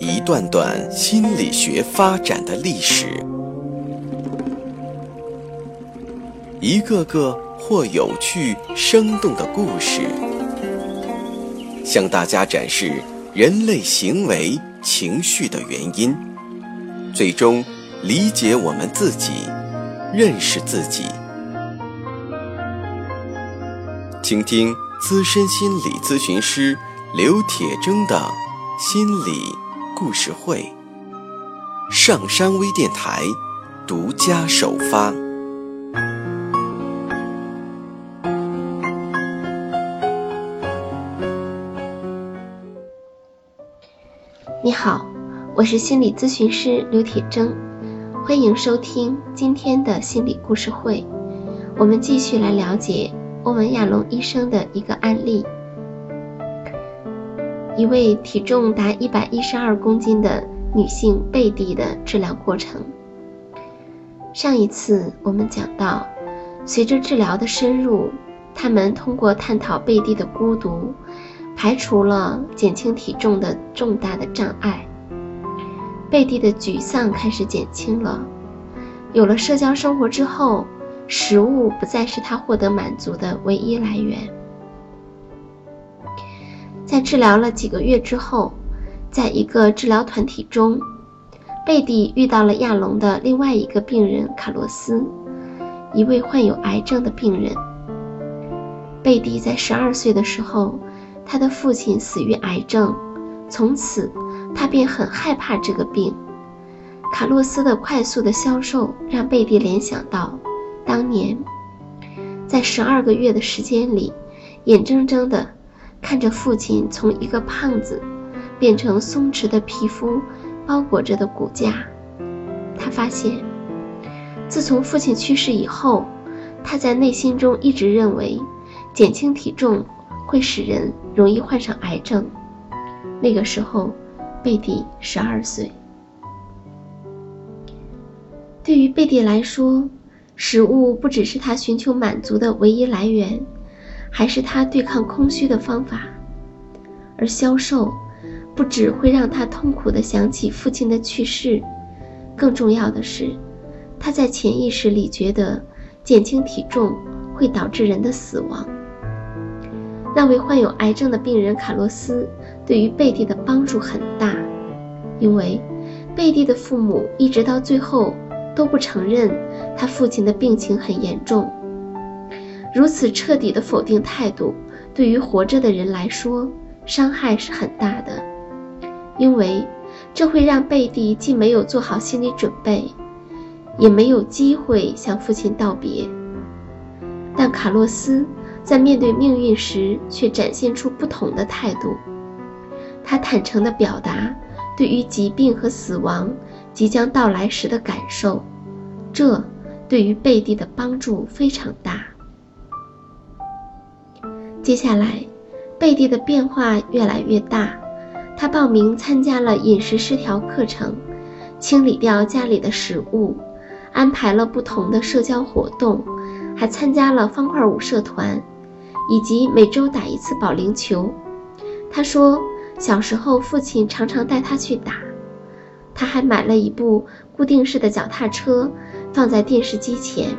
一段段心理学发展的历史，一个个或有趣生动的故事，向大家展示人类行为情绪的原因，最终理解我们自己，认识自己。倾听资深心理咨询师刘铁铮的心理故事会，上山微电台独家首发。你好，我是心理咨询师刘铁铮，欢迎收听今天的心理故事会。我们继续来了解。欧文亚龙医生的一个案例：一位体重达一百一十二公斤的女性贝蒂的治疗过程。上一次我们讲到，随着治疗的深入，他们通过探讨贝蒂的孤独，排除了减轻体重的重大的障碍。贝蒂的沮丧开始减轻了。有了社交生活之后。食物不再是他获得满足的唯一来源。在治疗了几个月之后，在一个治疗团体中，贝蒂遇到了亚龙的另外一个病人卡洛斯，一位患有癌症的病人。贝蒂在十二岁的时候，他的父亲死于癌症，从此他便很害怕这个病。卡洛斯的快速的消瘦让贝蒂联想到。当年，在十二个月的时间里，眼睁睁的看着父亲从一个胖子变成松弛的皮肤包裹着的骨架，他发现，自从父亲去世以后，他在内心中一直认为减轻体重会使人容易患上癌症。那个时候，贝蒂十二岁。对于贝蒂来说，食物不只是他寻求满足的唯一来源，还是他对抗空虚的方法。而消瘦不只会让他痛苦地想起父亲的去世，更重要的是，他在潜意识里觉得减轻体重会导致人的死亡。那位患有癌症的病人卡洛斯对于贝蒂的帮助很大，因为贝蒂的父母一直到最后。都不承认他父亲的病情很严重。如此彻底的否定态度，对于活着的人来说，伤害是很大的，因为这会让贝蒂既没有做好心理准备，也没有机会向父亲道别。但卡洛斯在面对命运时，却展现出不同的态度。他坦诚地表达对于疾病和死亡。即将到来时的感受，这对于贝蒂的帮助非常大。接下来，贝蒂的变化越来越大。他报名参加了饮食失调课程，清理掉家里的食物，安排了不同的社交活动，还参加了方块舞社团，以及每周打一次保龄球。他说，小时候父亲常常带他去打。他还买了一部固定式的脚踏车，放在电视机前。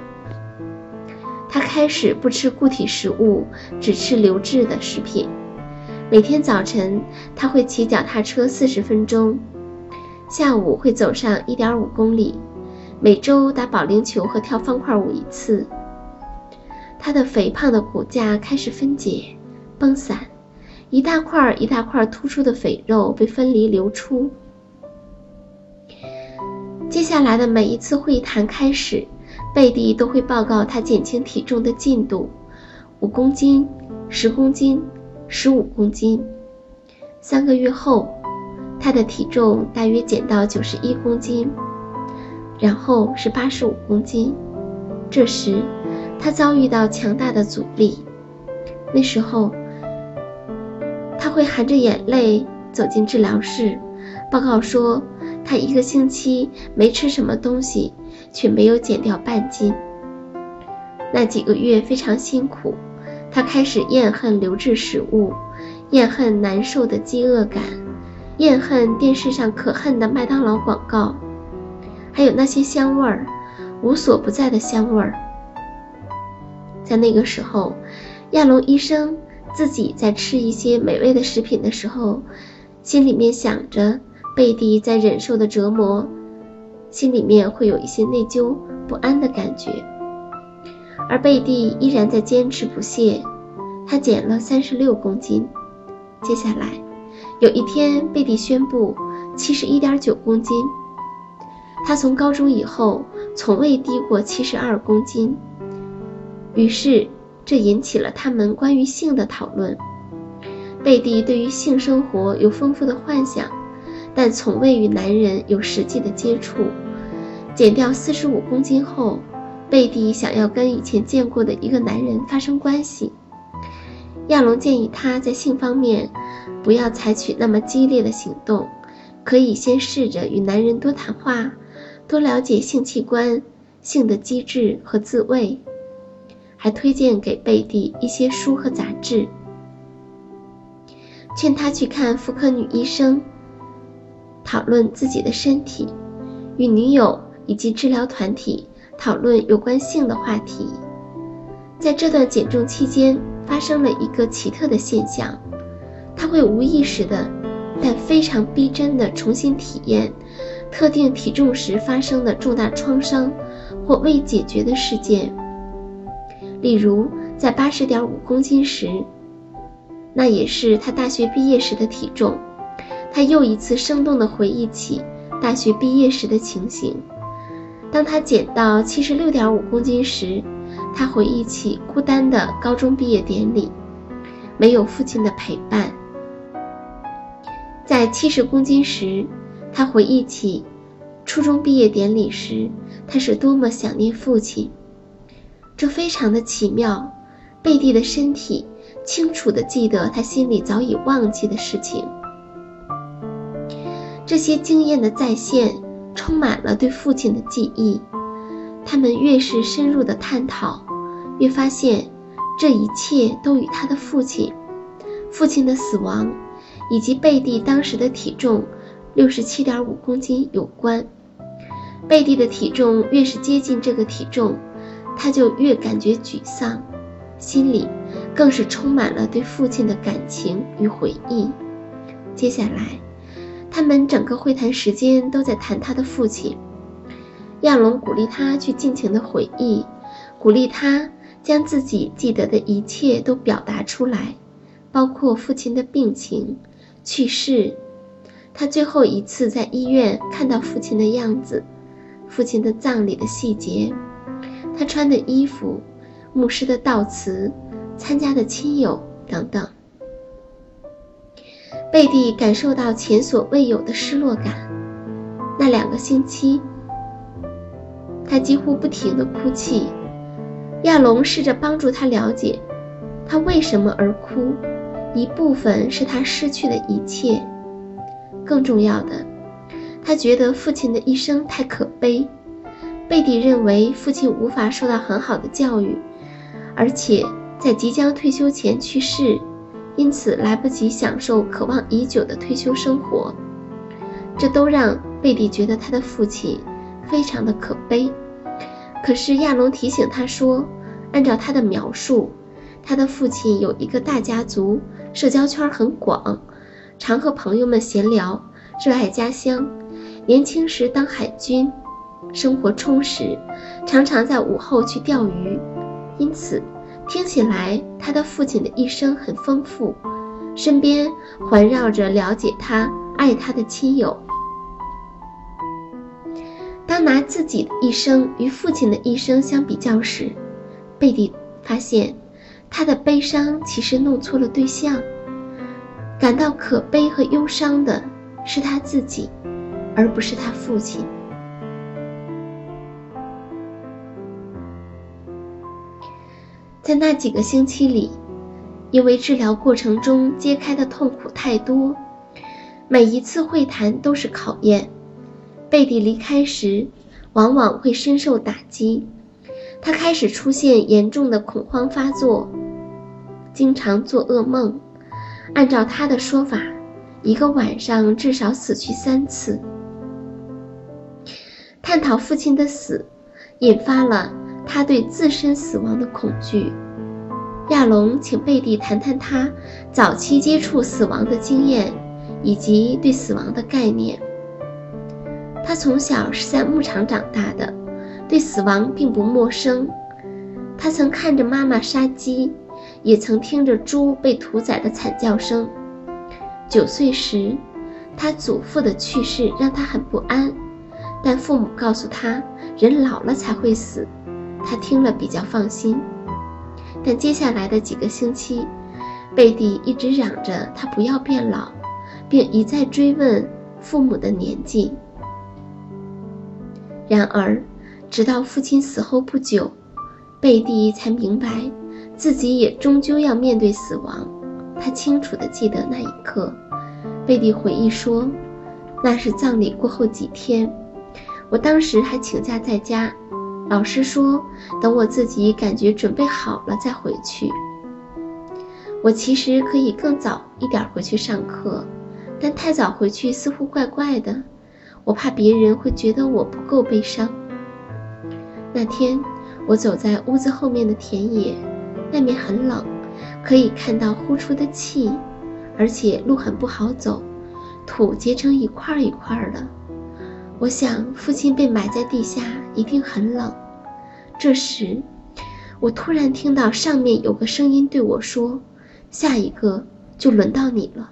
他开始不吃固体食物，只吃流质的食品。每天早晨，他会骑脚踏车四十分钟，下午会走上一点五公里，每周打保龄球和跳方块舞一次。他的肥胖的骨架开始分解、崩散，一大块一大块突出的肥肉被分离流出。接下来的每一次会谈开始，贝蒂都会报告他减轻体重的进度：五公斤、十公斤、十五公斤。三个月后，他的体重大约减到九十一公斤，然后是八十五公斤。这时，他遭遇到强大的阻力。那时候，他会含着眼泪走进治疗室，报告说。他一个星期没吃什么东西，却没有减掉半斤。那几个月非常辛苦，他开始厌恨流质食物，厌恨难受的饥饿感，厌恨电视上可恨的麦当劳广告，还有那些香味儿，无所不在的香味儿。在那个时候，亚龙医生自己在吃一些美味的食品的时候，心里面想着贝蒂在忍受的折磨，心里面会有一些内疚不安的感觉。而贝蒂依然在坚持不懈，她减了三十六公斤。接下来，有一天，贝蒂宣布七十一点九公斤。她从高中以后从未低过七十二公斤。于是，这引起了他们关于性的讨论。贝蒂对于性生活有丰富的幻想，但从未与男人有实际的接触。减掉四十五公斤后，贝蒂想要跟以前见过的一个男人发生关系。亚龙建议他在性方面不要采取那么激烈的行动，可以先试着与男人多谈话，多了解性器官、性的机制和自慰。还推荐给贝蒂一些书和杂志，劝他去看妇科女医生，讨论自己的身体，与女友以及治疗团体讨论有关性的话题。在这段减重期间，发生了一个奇特的现象：他会无意识的，但非常逼真的重新体验特定体重时发生的重大创伤或未解决的事件。例如，在八十点五公斤时，那也是他大学毕业时的体重。他又一次生动地回忆起大学毕业时的情形。当他减到七十六点五公斤时，他回忆起孤单的高中毕业典礼，没有父亲的陪伴。在七十公斤时，他回忆起初中毕业典礼时，他是多么想念父亲。这非常的奇妙，贝蒂的身体清楚地记得他心里早已忘记的事情。这些经验的再现充满了对父亲的记忆。他们越是深入的探讨，越发现这一切都与他的父亲、父亲的死亡以及贝蒂当时的体重六十七点五公斤有关。贝蒂的体重越是接近这个体重。他就越感觉沮丧，心里更是充满了对父亲的感情与回忆。接下来，他们整个会谈时间都在谈他的父亲。亚龙鼓励他去尽情的回忆，鼓励他将自己记得的一切都表达出来，包括父亲的病情、去世，他最后一次在医院看到父亲的样子，父亲的葬礼的细节。他穿的衣服，牧师的悼词，参加的亲友等等。贝蒂感受到前所未有的失落感。那两个星期，他几乎不停地哭泣。亚龙试着帮助他了解他为什么而哭，一部分是他失去的一切，更重要的，他觉得父亲的一生太可悲。贝蒂认为父亲无法受到很好的教育，而且在即将退休前去世，因此来不及享受渴望已久的退休生活。这都让贝蒂觉得他的父亲非常的可悲。可是亚龙提醒他说，按照他的描述，他的父亲有一个大家族，社交圈很广，常和朋友们闲聊，热爱家乡，年轻时当海军。生活充实，常常在午后去钓鱼，因此听起来他的父亲的一生很丰富，身边环绕着了解他、爱他的亲友。当拿自己的一生与父亲的一生相比较时，贝蒂发现他的悲伤其实弄错了对象，感到可悲和忧伤的是他自己，而不是他父亲。在那几个星期里，因为治疗过程中揭开的痛苦太多，每一次会谈都是考验。贝蒂离开时，往往会深受打击。他开始出现严重的恐慌发作，经常做噩梦。按照他的说法，一个晚上至少死去三次。探讨父亲的死，引发了他对自身死亡的恐惧。亚龙请贝蒂谈谈他早期接触死亡的经验，以及对死亡的概念。他从小是在牧场长大的，对死亡并不陌生。他曾看着妈妈杀鸡，也曾听着猪被屠宰的惨叫声。九岁时，他祖父的去世让他很不安，但父母告诉他，人老了才会死，他听了比较放心。但接下来的几个星期，贝蒂一直嚷着他不要变老，并一再追问父母的年纪。然而，直到父亲死后不久，贝蒂才明白，自己也终究要面对死亡。他清楚地记得那一刻。贝蒂回忆说：“那是葬礼过后几天，我当时还请假在家。”老师说：“等我自己感觉准备好了再回去。”我其实可以更早一点回去上课，但太早回去似乎怪怪的。我怕别人会觉得我不够悲伤。那天我走在屋子后面的田野，外面很冷，可以看到呼出的气，而且路很不好走，土结成一块一块的。我想，父亲被埋在地下一定很冷。这时，我突然听到上面有个声音对我说：“下一个就轮到你了。”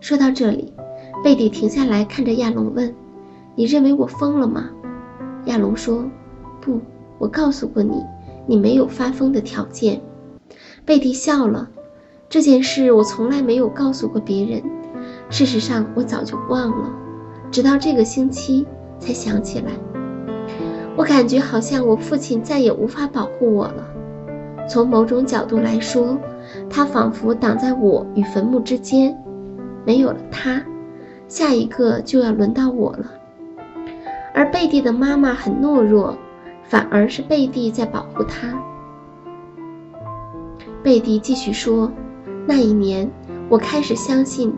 说到这里，贝蒂停下来看着亚龙问：“你认为我疯了吗？”亚龙说：“不，我告诉过你，你没有发疯的条件。”贝蒂笑了：“这件事我从来没有告诉过别人。事实上，我早就忘了。”直到这个星期才想起来，我感觉好像我父亲再也无法保护我了。从某种角度来说，他仿佛挡在我与坟墓之间。没有了他，下一个就要轮到我了。而贝蒂的妈妈很懦弱，反而是贝蒂在保护她。贝蒂继续说：“那一年，我开始相信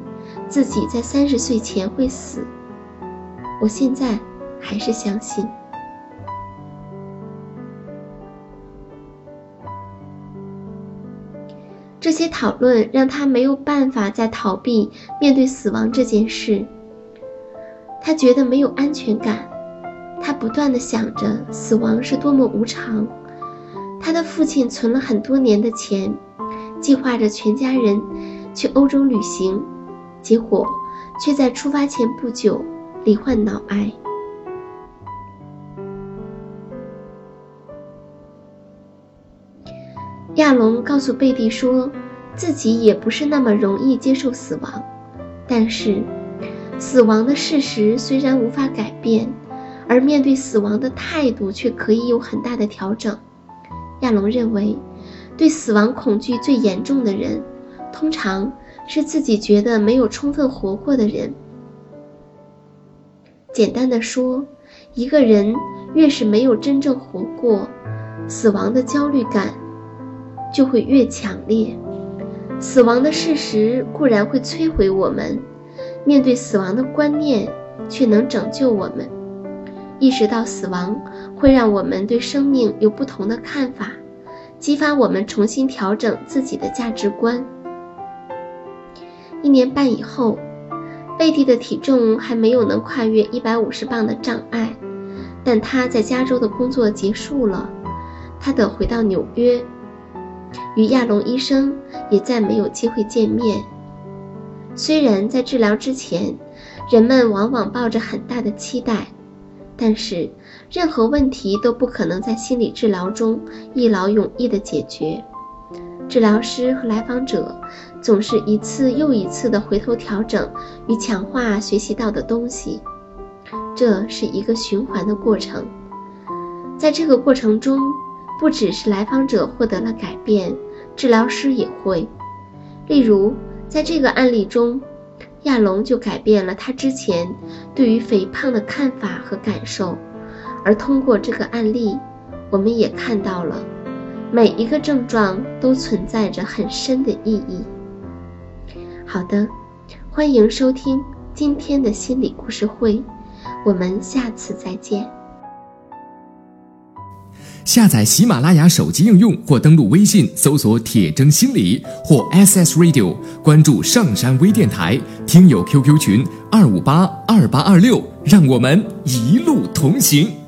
自己在三十岁前会死。”我现在还是相信。这些讨论让他没有办法再逃避面对死亡这件事。他觉得没有安全感。他不断的想着死亡是多么无常。他的父亲存了很多年的钱，计划着全家人去欧洲旅行，结果却在出发前不久。罹患脑癌，亚龙告诉贝蒂说，自己也不是那么容易接受死亡，但是死亡的事实虽然无法改变，而面对死亡的态度却可以有很大的调整。亚龙认为，对死亡恐惧最严重的人，通常是自己觉得没有充分活过的人。简单的说，一个人越是没有真正活过，死亡的焦虑感就会越强烈。死亡的事实固然会摧毁我们，面对死亡的观念却能拯救我们。意识到死亡会让我们对生命有不同的看法，激发我们重新调整自己的价值观。一年半以后。贝蒂的体重还没有能跨越一百五十磅的障碍，但他在加州的工作结束了，他得回到纽约，与亚龙医生也再没有机会见面。虽然在治疗之前，人们往往抱着很大的期待，但是任何问题都不可能在心理治疗中一劳永逸的解决。治疗师和来访者总是一次又一次的回头调整与强化学习到的东西，这是一个循环的过程。在这个过程中，不只是来访者获得了改变，治疗师也会。例如，在这个案例中，亚龙就改变了他之前对于肥胖的看法和感受，而通过这个案例，我们也看到了。每一个症状都存在着很深的意义。好的，欢迎收听今天的心理故事会，我们下次再见。下载喜马拉雅手机应用或登录微信搜索“铁征心理”或 SS Radio，关注上山微电台，听友 QQ 群二五八二八二六，让我们一路同行。